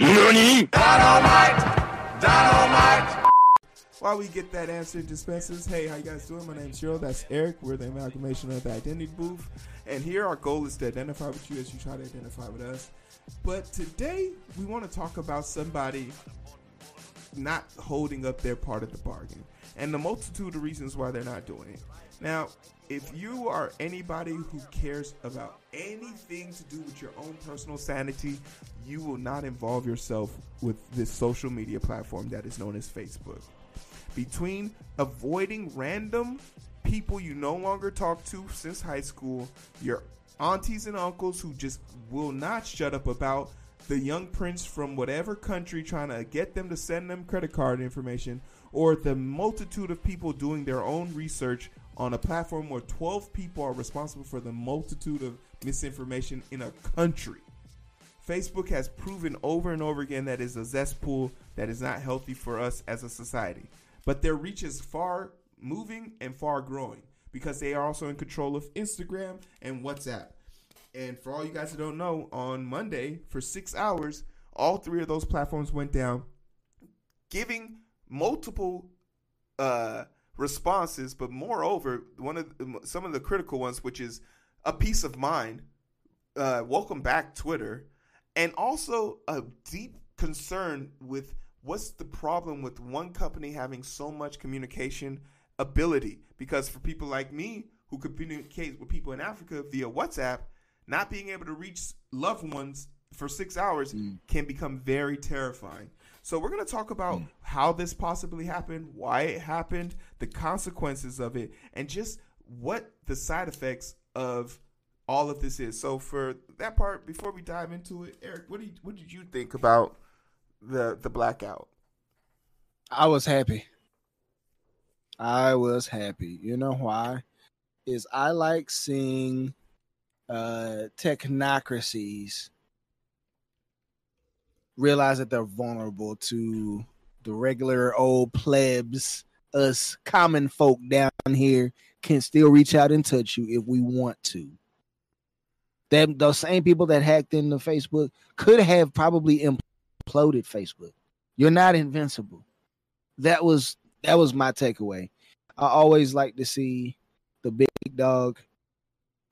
NANI? Dynamite! Dynamite! While we get that answer, dispensers. Hey, how you guys doing? My name's Cheryl. That's Eric. We're the amalgamation of the identity booth. And here our goal is to identify with you as you try to identify with us. But today we want to talk about somebody not holding up their part of the bargain and the multitude of reasons why they're not doing it. Now, if you are anybody who cares about anything to do with your own personal sanity, you will not involve yourself with this social media platform that is known as Facebook. Between avoiding random people you no longer talk to since high school, your aunties and uncles who just will not shut up about the young prince from whatever country trying to get them to send them credit card information, or the multitude of people doing their own research on a platform where 12 people are responsible for the multitude of misinformation in a country. Facebook has proven over and over again that is a cesspool that is not healthy for us as a society. But their reach is far moving and far growing because they are also in control of Instagram and WhatsApp. And for all you guys that don't know, on Monday for six hours, all three of those platforms went down, giving multiple uh, responses. But moreover, one of the, some of the critical ones, which is a peace of mind. Uh, welcome back, Twitter, and also a deep concern with what's the problem with one company having so much communication ability? Because for people like me who communicate with people in Africa via WhatsApp, not being able to reach loved ones for six hours mm. can become very terrifying. So we're going to talk about mm. how this possibly happened, why it happened, the consequences of it, and just what the side effects of all of this is. So for that part, before we dive into it, Eric, what did what did you think about the the blackout? I was happy. I was happy. You know why? Is I like seeing uh technocracies realize that they're vulnerable to the regular old plebs, us common folk down here can still reach out and touch you if we want to. Them those same people that hacked into Facebook could have probably imploded Facebook. You're not invincible. That was that was my takeaway. I always like to see the big dog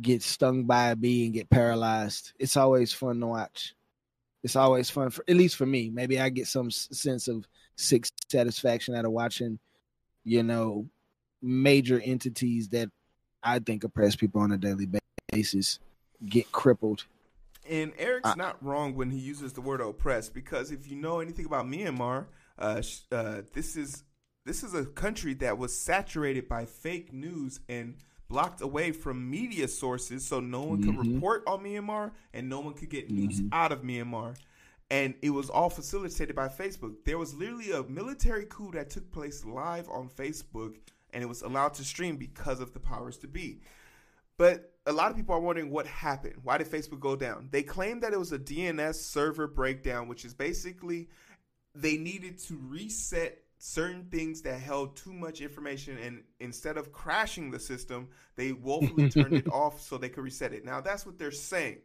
get stung by a bee and get paralyzed. It's always fun to watch. It's always fun, for, at least for me. Maybe I get some sense of sick satisfaction out of watching, you know, major entities that I think oppress people on a daily basis get crippled. And Eric's uh, not wrong when he uses the word oppress because if you know anything about Myanmar, uh, uh, this is this is a country that was saturated by fake news and blocked away from media sources, so no one mm-hmm. could report on Myanmar and no one could get news mm-hmm. out of Myanmar. And it was all facilitated by Facebook. There was literally a military coup that took place live on Facebook, and it was allowed to stream because of the powers to be. But a lot of people are wondering what happened. Why did Facebook go down? They claim that it was a DNS server breakdown, which is basically they needed to reset certain things that held too much information and instead of crashing the system they woefully turned it off so they could reset it. Now that's what they're saying.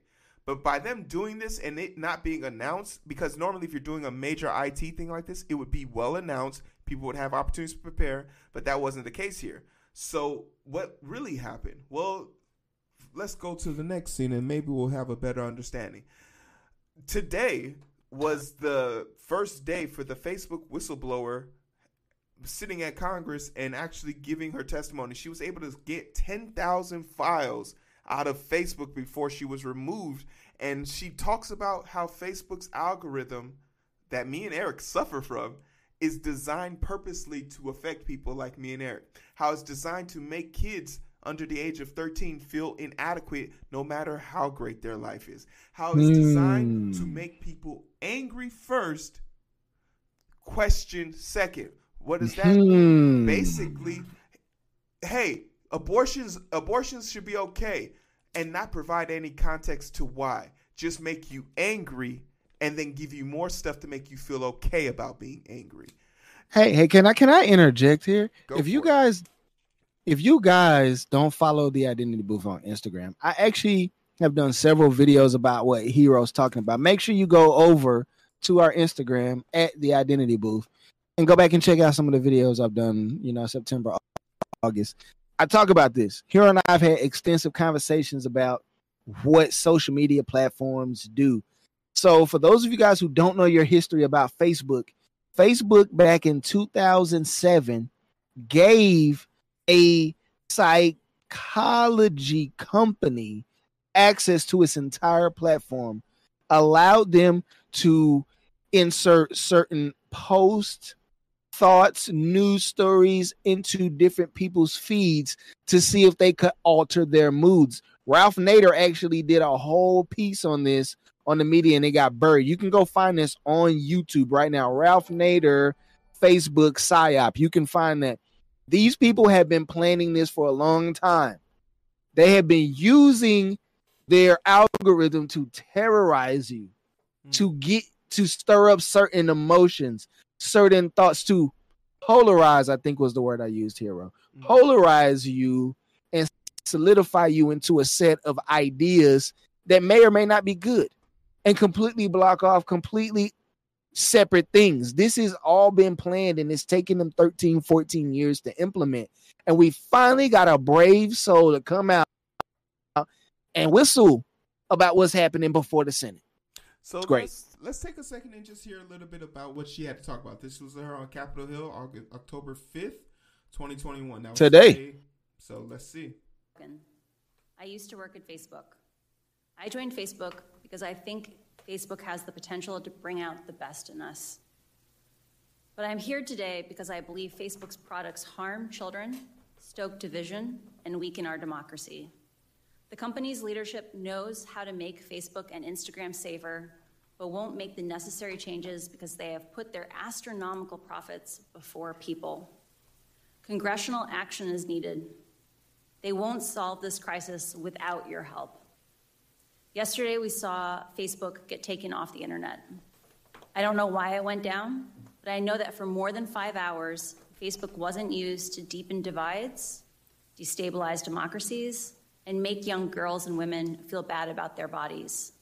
But by them doing this and it not being announced because normally if you're doing a major it thing like this it would be well announced people would have opportunities to prepare but that wasn't the case here. So what really happened? Well let's go to the next scene and maybe we'll have a better understanding. Today was the first day for the facebook whistleblower sitting at Congress and actually giving her testimony. She was able to get 10,000 files out of Facebook before she was removed. And she talks about how Facebook's algorithm that me and Eric suffer from is designed purposely to affect people like me and Eric. How it's designed to make kids under the age of 13 feel inadequate no matter how great their life is. How it's designed to hmm. make people angry first, question second. What does that mean? Hmm. Basically, hey, abortions abortions should be okay and not provide any context to why. Just make you angry and then give you more stuff to make you feel okay about being angry. Hey, hey, can I can I interject here? Go if you guys if you guys don't follow the identity booth on Instagram, I actually have done several videos about what Heero's talking about. Make sure you go over to our Instagram at the Identity Booth and go back and check out some of the videos I've done. You know, September, August. I talk about this. Here and I've had extensive conversations about what social media platforms do. So, for those of you guys who don't know your history about Facebook, Facebook back in 2007 gave a psychology company access to its entire platform, allowed them to insert certain posts, thoughts, news stories into different people's feeds to see if they could alter their moods. Ralph Nader actually did a whole piece on this on the media and it got buried. You can go find this on YouTube right now. Ralph Nader, Facebook PSYOP. You can find that. These people have been planning this for a long time. They have been using their algorithm to terrorize you, mm. to get to stir up certain emotions, certain thoughts, to polarize, I think was the word I used, Heero. Mm. Polarize you and solidify you into a set of ideas that may or may not be good and completely block off completely separate things. This has all been planned and it's taken them 13, 14 years to implement. And we finally got a brave soul to come out and whistle about what's happening before the Senate. So great. Let's, let's take a second and just hear a little bit about what she had to talk about. This was her on Capitol Hill, August, October 5th, 2021. That today. today. So let's see. I used to work at Facebook. I joined Facebook because I think Facebook has the potential to bring out the best in us. But I'm here today because I believe Facebook's products harm children, stoke division, and weaken our democracy. The company's leadership knows how to make Facebook and Instagram safer, but won't make the necessary changes because they have put their astronomical profits before people. Congressional action is needed. They won't solve this crisis without your help. Yesterday, we saw Facebook get taken off the internet. I don't know why it went down, but I know that for more than five hours, Facebook wasn't used to deepen divides, destabilize democracies, and make young girls and women feel bad about their bodies.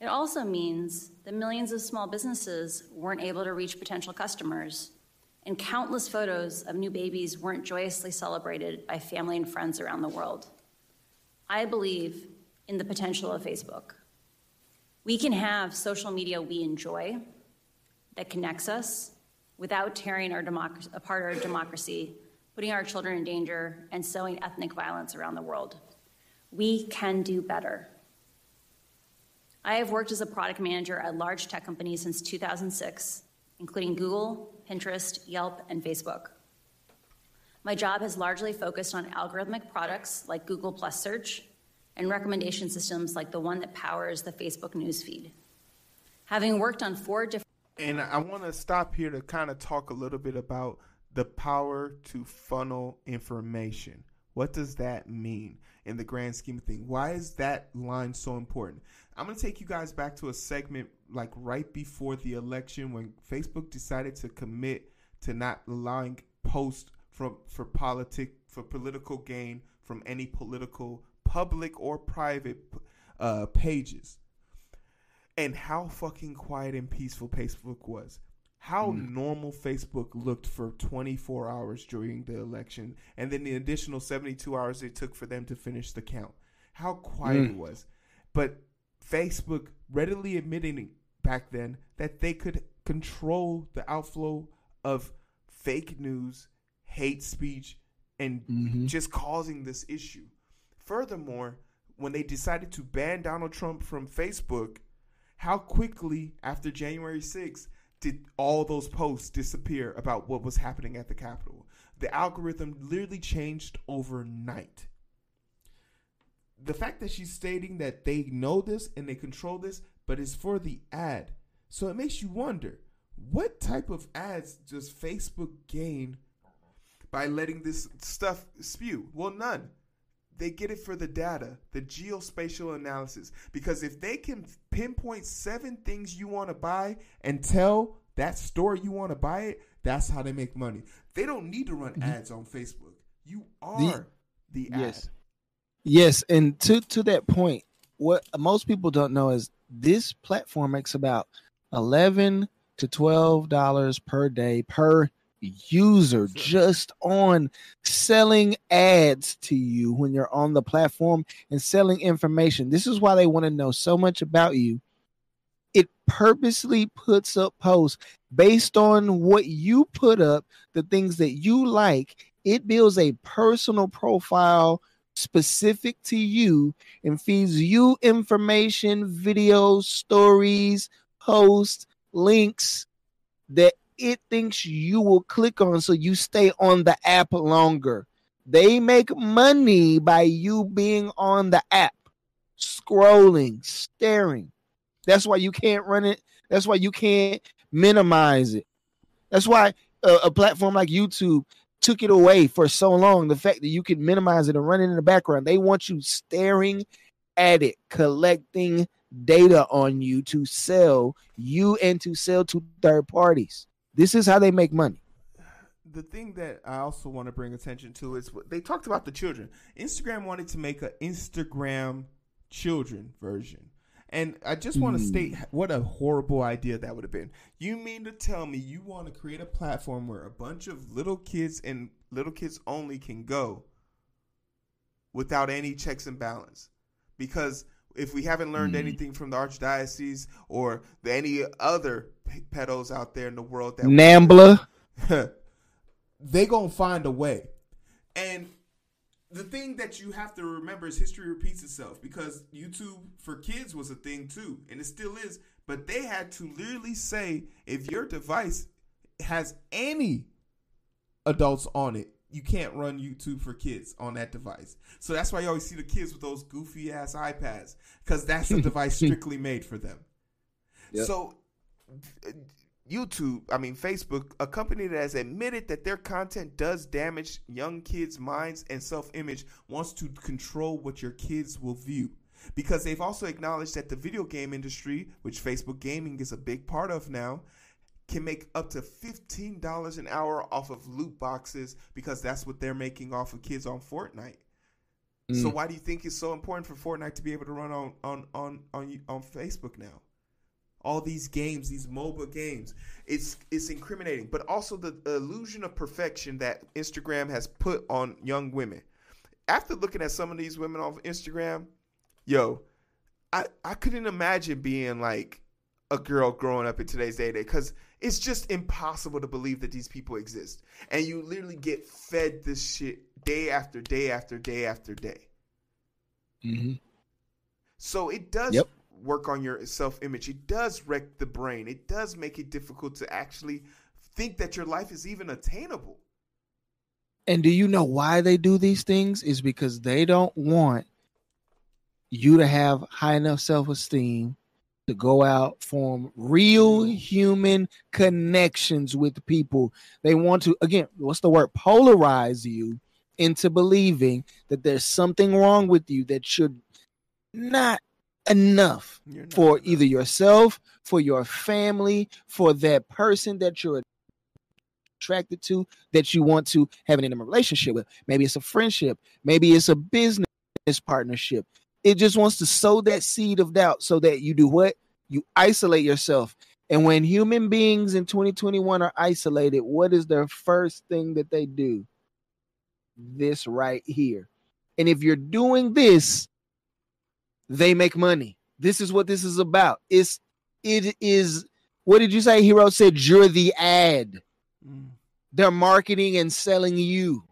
It also means that millions of small businesses weren't able to reach potential customers, and countless photos of new babies weren't joyously celebrated by family and friends around the world. I believe in the potential of Facebook. We can have social media we enjoy that connects us without tearing our democracy, apart our democracy, putting our children in danger, and sowing ethnic violence around the world. We can do better. I have worked as a product manager at large tech companies since 2006, including Google, Pinterest, Yelp, and Facebook. My job has largely focused on algorithmic products like Google Plus Search and recommendation systems like the one that powers the Facebook newsfeed. Having worked on four different and I want to stop here to kind of talk a little bit about the power to funnel information. What does that mean in the grand scheme of things? Why is that line so important? I'm going to take you guys back to a segment like right before the election when Facebook decided to commit to not allowing posts from for politic for political gain from any political public or private uh, pages. And how fucking quiet and peaceful Facebook was. How mm. normal Facebook looked for 24 hours during the election, and then the additional 72 hours it took for them to finish the count. How quiet mm. it was. But Facebook readily admitting back then that they could control the outflow of fake news, hate speech, and mm-hmm. just causing this issue. Furthermore, when they decided to ban Donald Trump from Facebook, how quickly after January 6th did all those posts disappear about what was happening at the Capitol? The algorithm literally changed overnight. The fact that she's stating that they know this and they control this, but it's for the ad. So it makes you wonder what type of ads does Facebook gain by letting this stuff spew? Well, none they get it for the data, the geospatial analysis. Because if they can pinpoint seven things you want to buy and tell that store you want to buy it, that's how they make money. They don't need to run mm-hmm. ads on Facebook. You are the, the yes. Yes, and to to that point, what most people don't know is this platform makes about 11 to 12 dollars per day per user just on selling ads to you when you're on the platform and selling information. This is why they want to know so much about you. It purposely puts up posts based on what you put up, the things that you like. It builds a personal profile specific to you and feeds you information, videos, stories, posts, links that it thinks you will click on so you stay on the app longer. They make money by you being on the app, scrolling, staring. That's why you can't run it. That's why you can't minimize it. That's why a, a platform like YouTube took it away for so long. The fact that you can minimize it and run it in the background. They want you staring at it, collecting data on you to sell you and to sell to third parties. This is how they make money. The thing that I also want to bring attention to is what they talked about the children. Instagram wanted to make an Instagram children version. And I just want to hmm. state what a horrible idea that would have been. You mean to tell me you want to create a platform where a bunch of little kids and little kids only can go without any checks and balance? Because if we haven't learned mm-hmm. anything from the archdiocese or the, any other p- pedos out there in the world that Nambla. they gonna find a way. And the thing that you have to remember is history repeats itself because YouTube for kids was a thing too, and it still is. But they had to literally say if your device has any adults on it, you can't run YouTube for kids on that device. So that's why you always see the kids with those goofy ass iPads because that's a device strictly made for them. Yep. So YouTube, I mean Facebook, a company that has admitted that their content does damage young kids' minds and self-image, wants to control what your kids will view. Because they've also acknowledged that the video game industry, which Facebook gaming is a big part of now, can make up to $15 an hour off of loot boxes because that's what they're making off of kids on Fortnite. So mm. why do you think it's so important for Fortnite to be able to run on on on on, on Facebook now? all these games, these MOBA games. It's it's incriminating, but also the illusion of perfection that Instagram has put on young women. After looking at some of these women on Instagram, yo, I I couldn't imagine being like a girl growing up in today's day day because it's just impossible to believe that these people exist. And you literally get fed this shit day after day after day after day. Mm-hmm. So it does Yep. work on your self image. It does wreck the brain. It does make it difficult to actually think that your life is even attainable. And do you know why they do these things? Is because they don't want you to have high enough self esteem to go out, form real human connections with people. They want to, again, what's the word? Polarize you into believing that there's something wrong with you that should not enough not for enough. either yourself, for your family, for that person that you're attracted to, that you want to have an intimate relationship with. Maybe it's a friendship, maybe it's a business partnership. It just wants to sow that seed of doubt so that you do what? You isolate yourself. And when human beings in 2021 are isolated, what is their first thing that they do? This right here. And if you're doing this, they make money. This is what this is about. It's it is what did you say? Heero said you're the ad. Mm, They're marketing and selling you.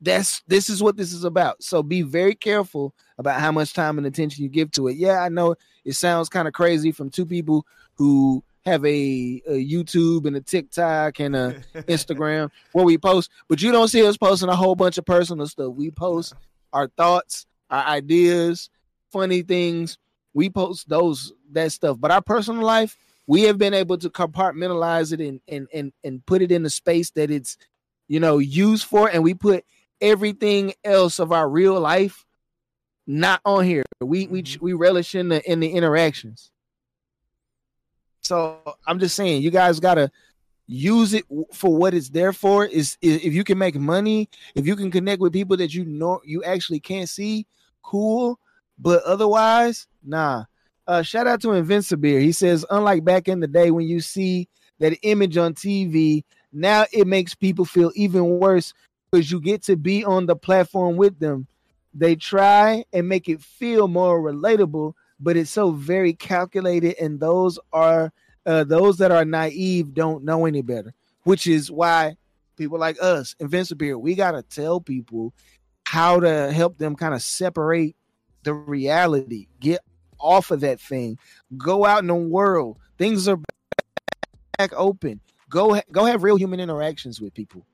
That's this is what this is about. So be very careful about how much time and attention you give to it. Yeah, I know it sounds kind of crazy from two people who have a, a YouTube and a TikTok and a Instagram where we post, but you don't see us posting a whole bunch of personal stuff. We post our thoughts, our ideas, funny things. We post those that stuff. But our personal life, we have been able to compartmentalize it and and and, and put it in the space that it's you know used for, and we put everything else of our real life not on here. We we Mhm. we relish in the in the interactions. So I'm just saying, you guys gotta use it for what it's there for. Is is- if you can make money, if you can connect with people that you know you actually can't see, cool. But otherwise, nah. Uh, shout out to Invincibeard. He says, unlike back in the day when you see that image on TV, now it makes people feel even worse because you get to be on the platform with them. They try and make it feel more relatable, but it's so very calculated, and those are uh, those that are naive don't know any better, which is why people like us, Invincibeard, we gotta tell people how to help them kind of separate the reality, get off of that thing, go out in the world. Things are back open. Go go have real human interactions with people.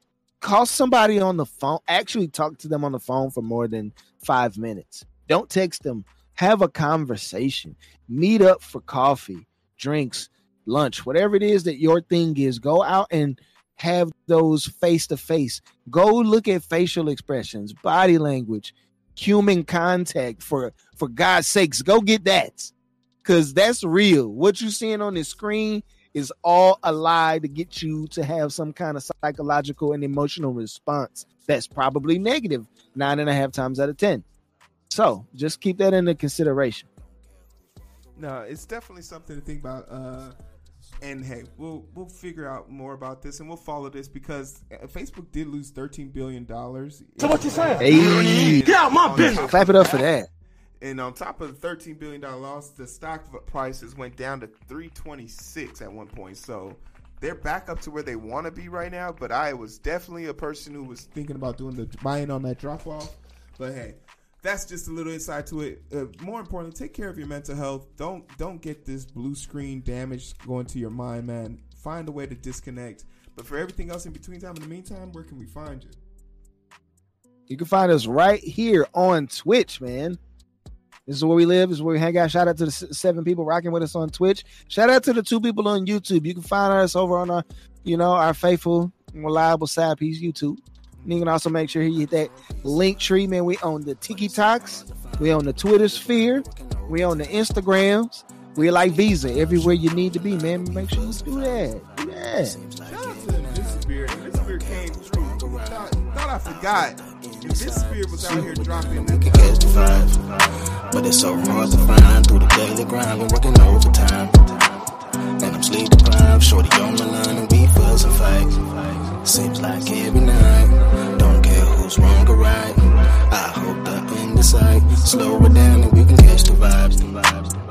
Call somebody on the phone. Actually, talk to them on the phone for more than five minutes. Don't text them. Have a conversation. Meet up for coffee, drinks, lunch, whatever it is that your thing is. Go out and have those face to face. Go look at facial expressions, body language, human contact. For for God's sakes, go get that because that's real. What you're seeing on the screen is all a lie to get you to have some kind of psychological and emotional response that's probably negative nine and a half times out of ten. So just keep that into consideration. No, it's definitely something to think about. Uh, and hey, we'll we'll figure out more about this and we'll follow this because uh, Facebook did lose thirteen billion dollars. So what you saying? Hey, Get out my business. clap it up for that. And on top of the thirteen billion dollar loss, the stock prices went down to three twenty six at one point. So they're back up to where they want to be right now. But I was definitely a person who was thinking about doing the buying on that drop off. But hey, that's just a little insight to it. Uh, more importantly, take care of your mental health. Don't don't get this blue screen damage going to your mind, man. Find a way to disconnect. But for everything else in between time, in the meantime, where can we find you? You can find us right here on Twitch, man. This is where we live. This is where we hang out. Shout out to the seven people rocking with us on Twitch. Shout out to the two people on YouTube. You can find us over on our, you know, our faithful, reliable side piece YouTube. And you can also make sure you hit that link tree, man. We own the Tiki Talks. We own the Twitter sphere. We own the Instagrams. We like Visa everywhere you need to be, man. Make sure you do that. Do that. Shout out to Invincibeard. Invincibeard came through. Thought, thought I forgot. Invincibeard was out here dropping. Uh, But it's so hard to find through the daily grind. Been working overtime. And I'm sleep deprived. Shorty on my line and we fuss and fight. Seems like every night. Don't care who's wrong or right. I hope the underside. Slow it down and we can catch. The vibes, the vibes.